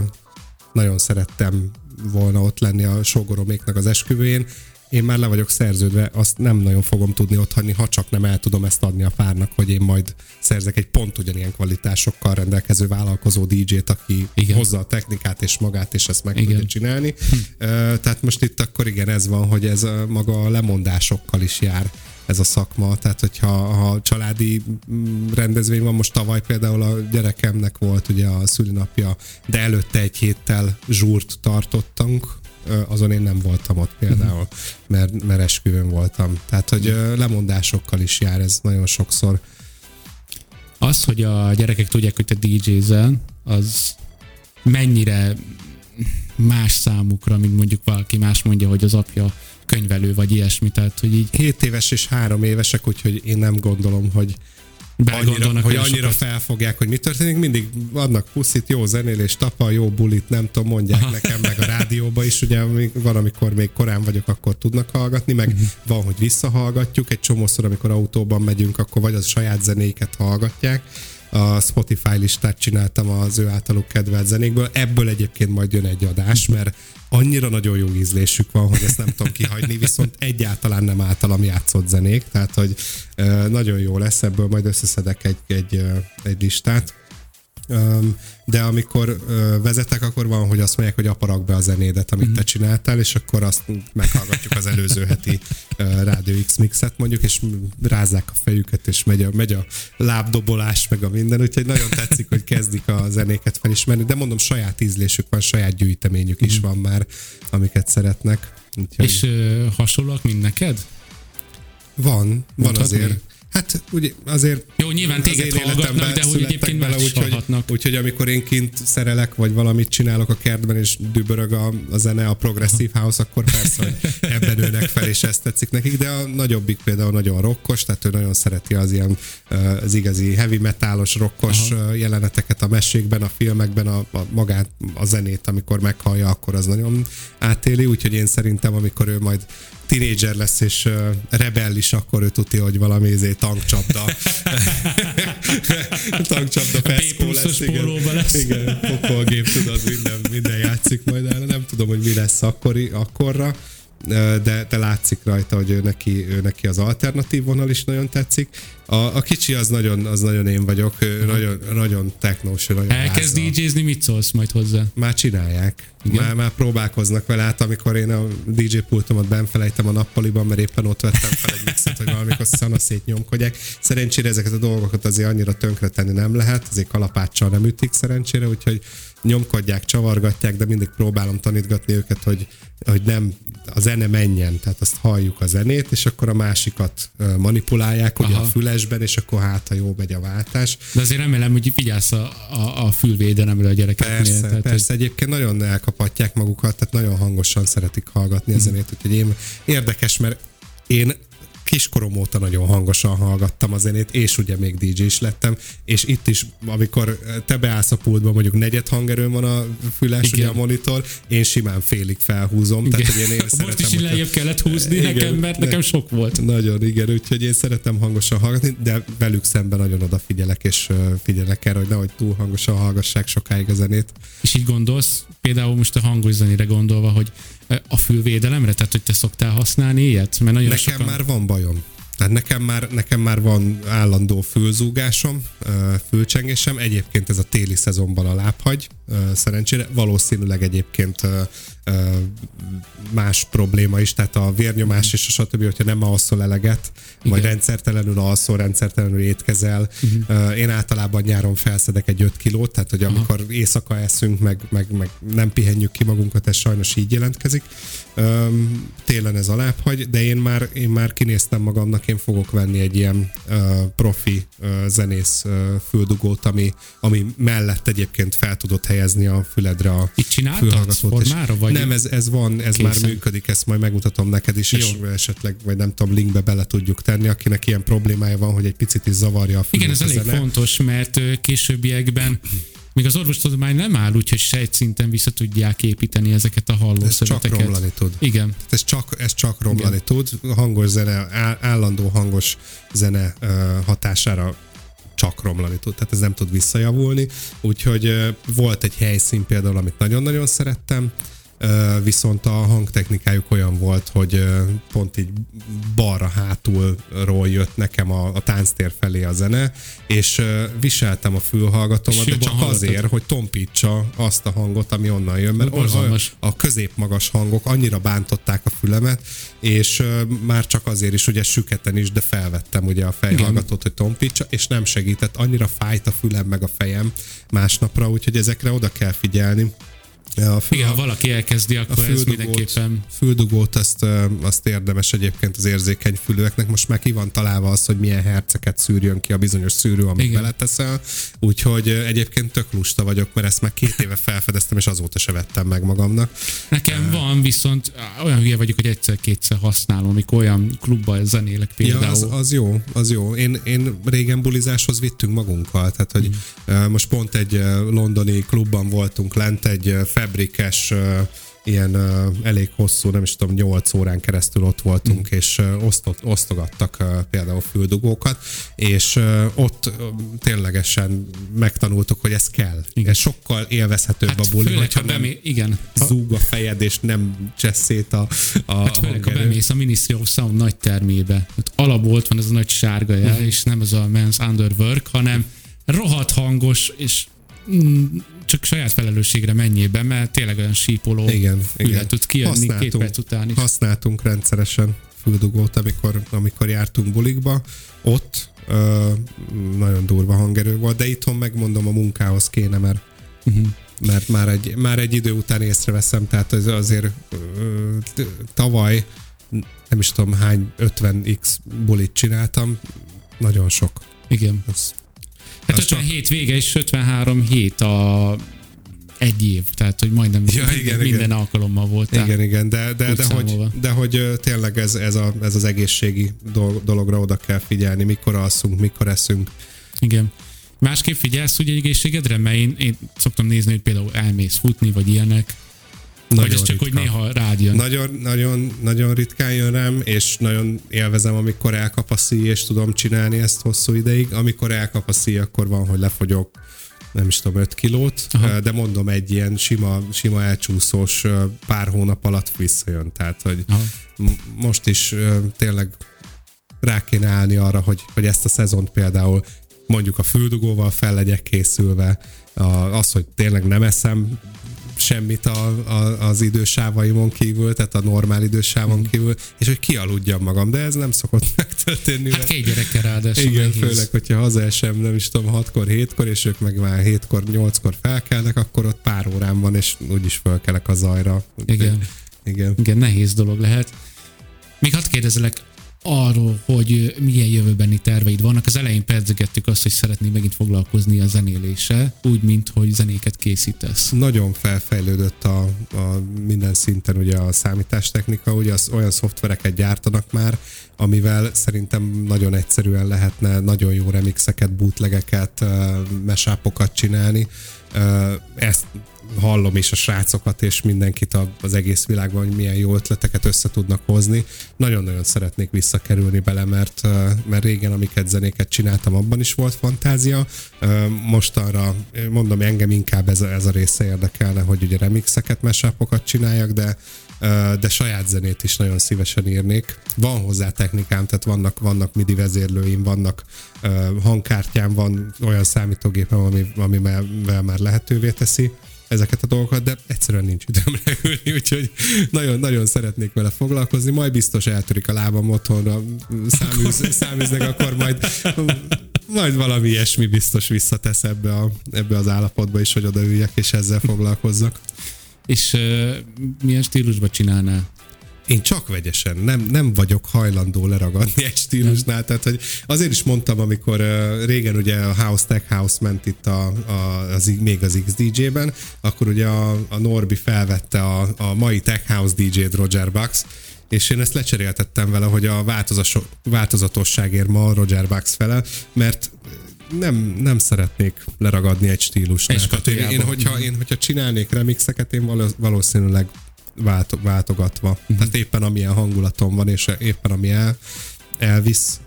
nagyon szerettem volna ott lenni a sógoroméknak az esküvőjén, én már le vagyok szerződve, azt nem nagyon fogom tudni ott hagyni, ha csak nem el tudom ezt adni a párnak, hogy én majd szerzek egy pont ugyanilyen kvalitásokkal rendelkező vállalkozó DJ-t, aki igen. hozza a technikát és magát, és ezt meg igen. tudja csinálni. Hm. Tehát most itt akkor igen, ez van, hogy ez a, maga a lemondásokkal is jár ez a szakma, tehát hogyha ha családi mm, rendezvény van, most tavaly például a gyerekemnek volt ugye a szülinapja, de előtte egy héttel zsúrt tartottunk, azon én nem voltam ott például, mert, mert esküvőn voltam. Tehát, hogy lemondásokkal is jár ez nagyon sokszor. Az, hogy a gyerekek tudják, hogy te DJ-zel, az mennyire más számukra, mint mondjuk valaki más mondja, hogy az apja könyvelő, vagy ilyesmi, tehát hogy így... 7 éves és 3 évesek, úgyhogy én nem gondolom, hogy annyira, hogy annyira felfogják, hogy mi történik, mindig adnak puszit, jó zenélés, tapa, jó bulit, nem tudom, mondják Aha. nekem meg a rádióba is, ugye van, amikor még korán vagyok, akkor tudnak hallgatni, meg uh-huh. van, hogy visszahallgatjuk, egy csomószor, amikor autóban megyünk, akkor vagy az saját zenéket hallgatják, a Spotify listát csináltam az ő általuk kedvelt zenékből. Ebből egyébként majd jön egy adás, mert annyira nagyon jó ízlésük van, hogy ezt nem tudom kihagyni, viszont egyáltalán nem általam játszott zenék, tehát hogy nagyon jó lesz, ebből majd összeszedek egy, egy, egy listát de amikor vezetek, akkor van, hogy azt mondják, hogy aparak be a zenédet, amit mm. te csináltál, és akkor azt meghallgatjuk az előző heti Rádió X mixet mondjuk, és rázzák a fejüket, és megy a, megy a lábdobolás, meg a minden, úgyhogy nagyon tetszik, hogy kezdik a zenéket felismerni, de mondom, saját ízlésük van, saját gyűjteményük is mm. van már, amiket szeretnek. Úgyhogy... És ö, hasonlóak, mint neked? Van, van azért. Hát ugye azért... Jó, nyilván téged hallgatnak, de hogy egyébként bele, úgy, hogy, úgyhogy amikor én kint szerelek, vagy valamit csinálok a kertben, és dübörög a, a zene, a progresszív house, akkor persze, hogy ebben nőnek fel, és ezt tetszik nekik, de a nagyobbik például nagyon rokkos, tehát ő nagyon szereti az ilyen az igazi heavy metalos, rokkos Aha. jeleneteket a mesékben, a filmekben, a, a magát, a zenét, amikor meghallja, akkor az nagyon átéli, úgyhogy én szerintem, amikor ő majd tinédzser lesz és uh, rebellis, akkor ő tudja, hogy valami izé tankcsapda. tankcsapda feszkó lesz. Igen, lesz. igen pokolgép, tudod, minden, minden játszik majd el. Nem tudom, hogy mi lesz akkori, akkorra de, de látszik rajta, hogy ő neki, ő neki az alternatív vonal is nagyon tetszik. A, a kicsi az nagyon, az nagyon én vagyok, nagyon, nagyon technós, nagyon Elkezd DJ-zni, mit szólsz majd hozzá? Már csinálják. Igen? Már, már próbálkoznak vele, hát amikor én a DJ pultomat benfelejtem a nappaliban, mert éppen ott vettem fel egy mixet, hogy valamikor szanaszét nyomkodják. Szerencsére ezeket a dolgokat azért annyira tönkretenni nem lehet, azért kalapáccsal nem ütik szerencsére, úgyhogy nyomkodják, csavargatják, de mindig próbálom tanítgatni őket, hogy, hogy nem a zene menjen, tehát azt halljuk a zenét, és akkor a másikat manipulálják ugye a fülesben, és akkor hát, ha jó megy a váltás. De azért remélem, hogy figyelsz a, a, a fülvédelemre a gyerekeknél. Persze, tehát, persze hogy... egyébként nagyon elkaphatják magukat, tehát nagyon hangosan szeretik hallgatni a mhm. zenét, úgyhogy én érdekes, mert én kiskorom óta nagyon hangosan hallgattam a zenét, és ugye még DJ is lettem, és itt is, amikor te beállsz a pultba, mondjuk negyed hangerőn van a füles, ugye a monitor, én simán félig felhúzom. Igen. Tehát, hogy én, én Most is lejjebb kellett húzni igen, nekem, mert ne, nekem sok volt. Nagyon, igen, úgyhogy én szeretem hangosan hallgatni, de velük szemben nagyon odafigyelek, és figyelek erre, hogy nehogy túl hangosan hallgassák sokáig a zenét. És így gondolsz, például most a hangos zenére gondolva, hogy a fülvédelemre? Tehát, hogy te szoktál használni ilyet? Mert nagyon Nekem sokan... már van bajom. Tehát nekem már, nekem már van állandó fülzúgásom, fülcsengésem. Egyébként ez a téli szezonban a lábhagy, szerencsére. Valószínűleg egyébként más probléma is, tehát a vérnyomás és a stb., hogyha nem alszol eleget, Igen. vagy rendszertelenül alszol, rendszertelenül étkezel. Uh-huh. Én általában nyáron felszedek egy 5 kilót, tehát hogy amikor Aha. éjszaka eszünk, meg, meg, meg nem pihenjük ki magunkat, ez sajnos így jelentkezik. Télen ez a lábhagy, de én már, én már kinéztem magamnak, én fogok venni egy ilyen profi zenész füldugót, ami, ami mellett egyébként fel tudod helyezni a füledre a Itt csináltad formára, vagy nem, ez, ez van, ez készen. már működik, ezt majd megmutatom neked is, Jó. és esetleg, vagy nem tudom, linkbe bele tudjuk tenni, akinek ilyen problémája van, hogy egy picit is zavarja a Igen, ez elég fontos, mert későbbiekben még az orvostudomány nem áll úgy, hogy sejtszinten vissza tudják építeni ezeket a hallószöveteket. Ez csak romlani tud. Igen. Ez csak, ez csak romlani Igen. tud. Hangos zene, állandó hangos zene hatására csak romlani tud, tehát ez nem tud visszajavulni. Úgyhogy volt egy helyszín például, amit nagyon-nagyon szerettem, viszont a hangtechnikájuk olyan volt, hogy pont így balra hátulról jött nekem a, a tánctér felé a zene, és viseltem a fülhallgatómat, de csak hallgatod. azért, hogy tompítsa azt a hangot, ami onnan jön, mert a, a középmagas hangok annyira bántották a fülemet, és már csak azért is, ugye süketen is, de felvettem ugye a fejhallgatót, hogy tompítsa, és nem segített, annyira fájt a fülem meg a fejem másnapra, úgyhogy ezekre oda kell figyelni. A fül, Igen, ha valaki elkezdi, akkor ez mindenképpen... Füldugót, azt, azt érdemes egyébként az érzékeny fülőeknek. Most már ki van találva az, hogy milyen herceket szűrjön ki a bizonyos szűrő, amit Igen. beleteszel. Úgyhogy egyébként tök lusta vagyok, mert ezt már két éve felfedeztem, és azóta se vettem meg magamnak. Nekem uh, van, viszont olyan hülye vagyok, hogy egyszer-kétszer használom, amikor olyan klubba zenélek például. Ja, az, az jó, az jó. Én, én régen bulizáshoz vittünk magunkkal, tehát hogy mm. most pont egy londoni klubban voltunk lent, egy febrikes ilyen uh, elég hosszú, nem is tudom, 8 órán keresztül ott voltunk, mm. és uh, osztott, osztogattak uh, például füldugókat, és uh, ott uh, ténylegesen megtanultuk, hogy ez kell. Igen. Ez sokkal élvezhetőbb hát a buli, hogyha nem bemé- igen. zúg a fejed, és nem cseszét a, a Hát főleg, ha bemész a Ministry of Sound nagy termébe, hát alapból van ez a nagy sárga jel, mm. és nem az a Men's Underwork, hanem rohadt hangos, és mm, csak saját felelősségre menjében, mert tényleg olyan sípoló igen, igen. tudsz kijönni két perc után is. Használtunk rendszeresen füldugót, amikor, amikor jártunk bulikba. Ott ö, nagyon durva hangerő volt, de itthon megmondom a munkához kéne, mert uh-huh mert már egy, már egy idő után észreveszem, tehát az azért ö, tavaly nem is tudom hány 50x bulit csináltam, nagyon sok. Igen. Az Hát 57 csak... vége és 53 hét a egy év, tehát hogy majdnem ja, igen, minden igen. alkalommal volt. Igen, igen, de, de, de, hogy, de hogy tényleg ez, ez, a, ez az egészségi dologra oda kell figyelni, mikor alszunk, mikor eszünk. Igen. Másképp figyelsz úgy egészségedre, mert én, én szoktam nézni, hogy például elmész futni, vagy ilyenek, nagyon vagy ez csak, ritka. hogy néha rád jön? Nagyon, nagyon, nagyon ritkán jön rám, és nagyon élvezem, amikor elkap a szíj, és tudom csinálni ezt hosszú ideig. Amikor elkap a szíj, akkor van, hogy lefogyok nem is tudom, 5 kilót, Aha. de mondom, egy ilyen sima, sima elcsúszós pár hónap alatt visszajön. Tehát, hogy Aha. most is tényleg rá kéne állni arra, hogy, hogy ezt a szezont például mondjuk a füldugóval fel legyek készülve, az, hogy tényleg nem eszem semmit a, a, az idősávaimon kívül, tehát a normál idősávon mm. kívül, és hogy kialudjam magam, de ez nem szokott megtörténni. Hát két gyerekkel ráadásul. Igen, nehéz. főleg, hogyha hazaesem, nem is tudom, 6-kor, 7-kor, és ők meg már 7-kor, 8-kor felkelnek, akkor ott pár órán van, és úgyis felkelek a zajra. Igen. Igen. Igen, nehéz dolog lehet. Még hadd kérdezelek, arról, hogy milyen jövőbeni terveid vannak. Az elején pedzegettük azt, hogy szeretnél megint foglalkozni a zenélése, úgy, mint hogy zenéket készítesz. Nagyon felfejlődött a, a minden szinten ugye a számítástechnika, ugye az, olyan szoftvereket gyártanak már, amivel szerintem nagyon egyszerűen lehetne nagyon jó remixeket, bootlegeket, mesápokat csinálni, ezt hallom is a srácokat és mindenkit az egész világban, hogy milyen jó ötleteket össze tudnak hozni. Nagyon-nagyon szeretnék visszakerülni bele, mert, mert régen, amiket zenéket csináltam, abban is volt fantázia. Most arra, mondom, engem inkább ez a, ez a része érdekelne, hogy ugye remixeket, mesápokat csináljak, de de saját zenét is nagyon szívesen írnék. Van hozzá technikám, tehát vannak, vannak MIDI vezérlőim, vannak hangkártyám, van olyan számítógépem, ami, amivel már lehetővé teszi ezeket a dolgokat, de egyszerűen nincs időm leülni, úgyhogy nagyon-nagyon szeretnék vele foglalkozni. Majd biztos eltörik a lábam otthonra, száműz, száműznek, akkor majd majd valami ilyesmi biztos visszatesz ebbe, a, ebbe az állapotba is, hogy odaüljek és ezzel foglalkozzak. És uh, milyen stílusban csinálnál? Én csak vegyesen, nem, nem vagyok hajlandó leragadni egy stílusnál, tehát hogy azért is mondtam, amikor uh, régen ugye a House Tech House ment itt a, a, az, még az XDJ-ben, akkor ugye a, a Norbi felvette a, a mai Tech House DJ-t Roger Bucks, és én ezt lecseréltettem vele, hogy a változatosságért ma Roger Bucks fele, mert nem, nem szeretnék leragadni egy stílusnál. Tehát én, én, hogyha, én, hogyha csinálnék remixeket, én valószínűleg vált, váltogatva. Uh-huh. Tehát éppen amilyen hangulatom van, és éppen ami el, elvisz,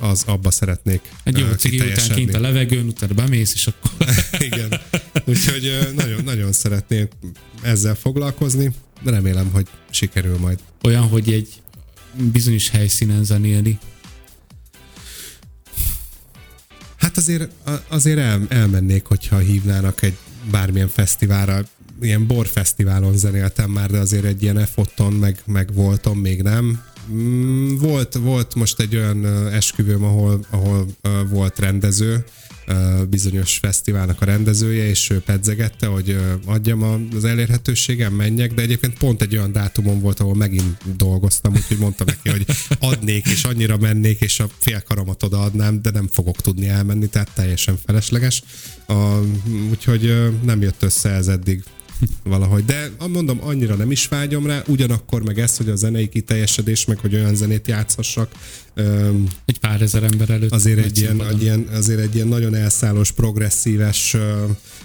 az abba szeretnék Egy jó cigi után kint a levegőn, utána bemész, és akkor... Igen. Úgyhogy nagyon, nagyon szeretnék ezzel foglalkozni. Remélem, hogy sikerül majd. Olyan, hogy egy bizonyos helyszínen zenélni. Hát azért, azért el, elmennék, hogyha hívnának egy bármilyen fesztiválra ilyen borfesztiválon zenéltem már, de azért egy ilyen efoton meg, meg voltam, még nem. Mm, volt, volt most egy olyan esküvőm, ahol, ahol volt rendező, bizonyos fesztiválnak a rendezője, és ő pedzegette, hogy adjam az elérhetőségem, menjek, de egyébként pont egy olyan dátumon volt, ahol megint dolgoztam, úgyhogy mondtam neki, hogy adnék, és annyira mennék, és a félkaromat odaadnám, de nem fogok tudni elmenni, tehát teljesen felesleges. A, úgyhogy nem jött össze ez eddig valahogy. De mondom, annyira nem is vágyom rá, ugyanakkor meg ez, hogy a zenei kiteljesedés, meg hogy olyan zenét játszhassak. egy pár ezer ember előtt. Azért egy, ilyen, egy ilyen, azért egy ilyen nagyon elszállós, progresszíves,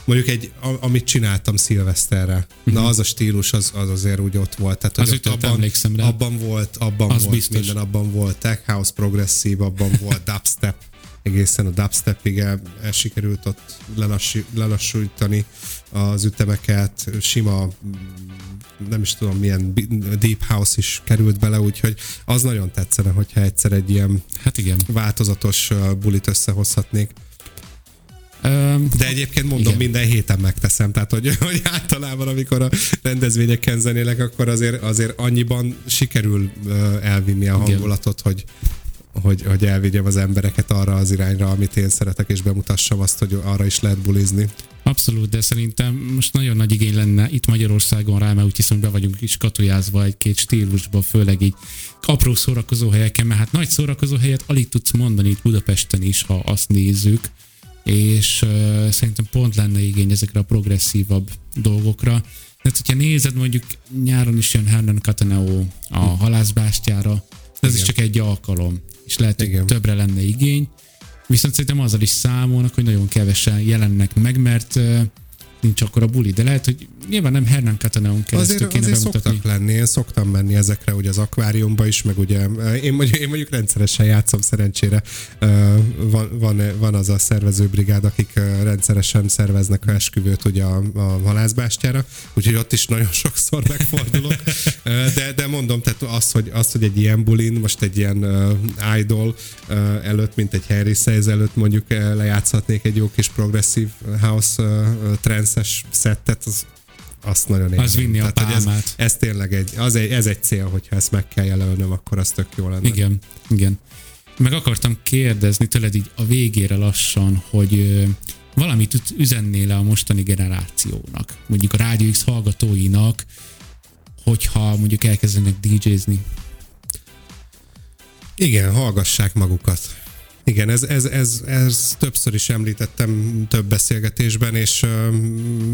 mondjuk egy, amit csináltam szilveszterre. Uh-huh. Na mhm. az a stílus, az, az azért úgy ott volt. Tehát, az hogy abban, emlékszem rá. abban volt, abban az volt biztos. minden, abban volt tech house progresszív, abban volt dubstep egészen a dubstepig el, el sikerült ott lelassi, lelassítani az ütemeket, sima nem is tudom milyen deep house is került bele, úgyhogy az nagyon tetszene, hogyha egyszer egy ilyen hát igen. változatos bulit összehozhatnék. De egyébként mondom, Igen. minden héten megteszem, tehát hogy, hogy általában, amikor a rendezvényeken zenélek, akkor azért, azért annyiban sikerül elvinni a hangulatot, Igen. hogy, hogy, hogy elvigyem az embereket arra az irányra, amit én szeretek, és bemutassam azt, hogy arra is lehet bulizni. Abszolút, de szerintem most nagyon nagy igény lenne itt Magyarországon rá, mert úgy hiszem, be vagyunk is katujázva egy-két stílusba, főleg így apró szórakozó helyeken, mert hát nagy szórakozó helyet alig tudsz mondani itt Budapesten is, ha azt nézzük, és uh, szerintem pont lenne igény ezekre a progresszívabb dolgokra. Tehát, hogyha nézed, mondjuk nyáron is jön Hernan Cataneo a halászbástyára, ez Igen. is csak egy alkalom és lehet, hogy Igen. többre lenne igény. Viszont szerintem azzal is számolnak, hogy nagyon kevesen jelennek meg, mert nincs akkor a buli, de lehet, hogy nyilván nem Hernán Kataneon keresztül azért, kéne azért bemutatni. szoktak lenni, én szoktam menni ezekre, ugye az akváriumba is, meg ugye én mondjuk, én mondjuk rendszeresen játszom szerencsére. Van, van, van az a szervezőbrigád, akik rendszeresen szerveznek a esküvőt ugye a, a halászbástyára, úgyhogy ott is nagyon sokszor megfordulok. De, de mondom, tehát az, hogy, az, hogy egy ilyen bulin, most egy ilyen idol előtt, mint egy Harry Styles előtt mondjuk lejátszhatnék egy jó kis progresszív house trances szettet, az azt nagyon értem. Az vinni a Tehát, ez, ez tényleg egy, az egy, ez egy cél, hogyha ezt meg kell jelölnöm, akkor az tök jó lenne. Igen, igen. Meg akartam kérdezni tőled így a végére lassan, hogy valamit üzennél le a mostani generációnak, mondjuk a Rádió X hallgatóinak, hogyha mondjuk elkezdenek DJ-zni. Igen, hallgassák magukat igen, ez, ez, ez, ez többször is említettem több beszélgetésben, és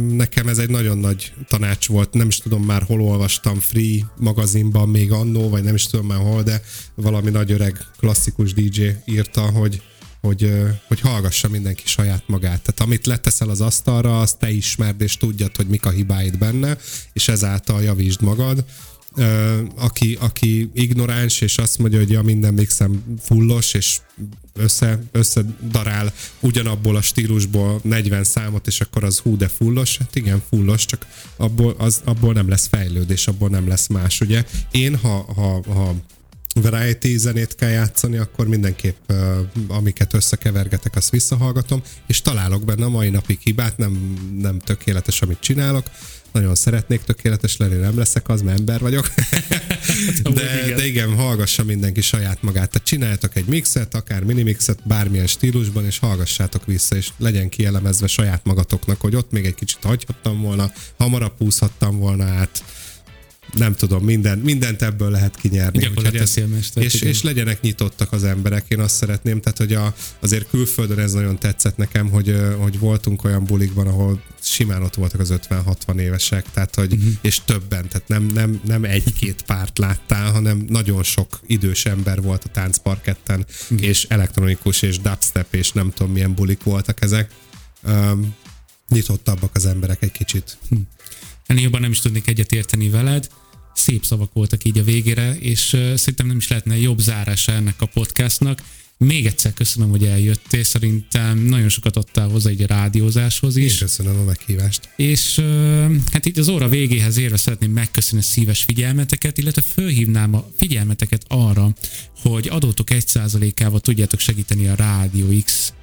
nekem ez egy nagyon nagy tanács volt. Nem is tudom már hol olvastam, Free magazinban még annó, vagy nem is tudom már hol, de valami nagy öreg klasszikus DJ írta, hogy hogy, hogy hallgassa mindenki saját magát. Tehát amit leteszel az asztalra, azt te ismerd, és tudjad, hogy mik a hibáid benne, és ezáltal javítsd magad aki, aki ignoráns, és azt mondja, hogy ja, minden mixem fullos, és össze, összedarál ugyanabból a stílusból 40 számot, és akkor az hú, de fullos. Hát igen, fullos, csak abból, az, abból nem lesz fejlődés, abból nem lesz más, ugye? Én, ha, ha, ha variety zenét kell játszani, akkor mindenképp amiket összekevergetek, azt visszahallgatom, és találok benne a mai napig hibát, nem, nem tökéletes, amit csinálok, nagyon szeretnék tökéletes lenni, nem leszek az, mert ember vagyok. de, igen. de igen, hallgassa mindenki saját magát. Tehát csináljatok egy mixet, akár minimixet, bármilyen stílusban, és hallgassátok vissza, és legyen kielemezve saját magatoknak, hogy ott még egy kicsit hagyhattam volna, hamarabb húzhattam volna át, nem tudom, minden, mindent ebből lehet kinyerni. ez, és, és legyenek nyitottak az emberek, én azt szeretném, tehát hogy a, azért külföldön ez nagyon tetszett nekem, hogy, hogy voltunk olyan bulikban, ahol simán ott voltak az 50-60 évesek, tehát hogy, uh-huh. és többen, tehát nem, nem, nem egy-két párt láttál, hanem nagyon sok idős ember volt a táncparketten, uh-huh. és elektronikus, és dubstep, és nem tudom milyen bulik voltak ezek. Um, nyitottabbak az emberek egy kicsit. Uh-huh. Ennél jobban nem is tudnék egyet érteni veled. Szép szavak voltak így a végére, és szerintem nem is lehetne jobb zárása ennek a podcastnak. Még egyszer köszönöm, hogy eljöttél, szerintem nagyon sokat adtál hozzá egy a rádiózáshoz is. Én köszönöm a meghívást. És hát itt az óra végéhez érve szeretném megköszönni a szíves figyelmeteket, illetve fölhívnám a figyelmeteket arra, hogy adótok egy százalékával tudjátok segíteni a Rádió X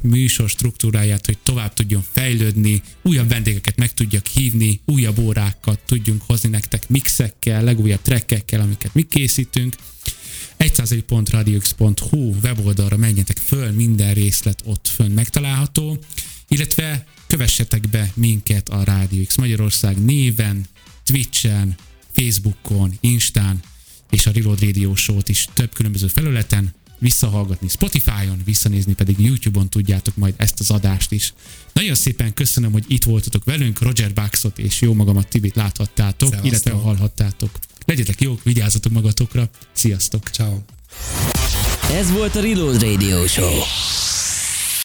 műsor struktúráját, hogy tovább tudjon fejlődni, újabb vendégeket meg tudjak hívni, újabb órákat tudjunk hozni nektek mixekkel, legújabb trekkekkel, amiket mi készítünk. 100.radiox.hu weboldalra menjetek föl, minden részlet ott fönn megtalálható, illetve kövessetek be minket a Radio X Magyarország néven, Twitchen, Facebookon, Instán, és a Reload Radio Show-t is több különböző felületen, visszahallgatni Spotify-on, visszanézni pedig YouTube-on tudjátok majd ezt az adást is. Nagyon szépen köszönöm, hogy itt voltatok velünk, Roger Baxot és jó magamat Tibit láthattátok, Szevasztok. illetve hallhattátok. Legyetek jók, vigyázzatok magatokra, sziasztok! Ciao. Ez volt a Reload Radio Show.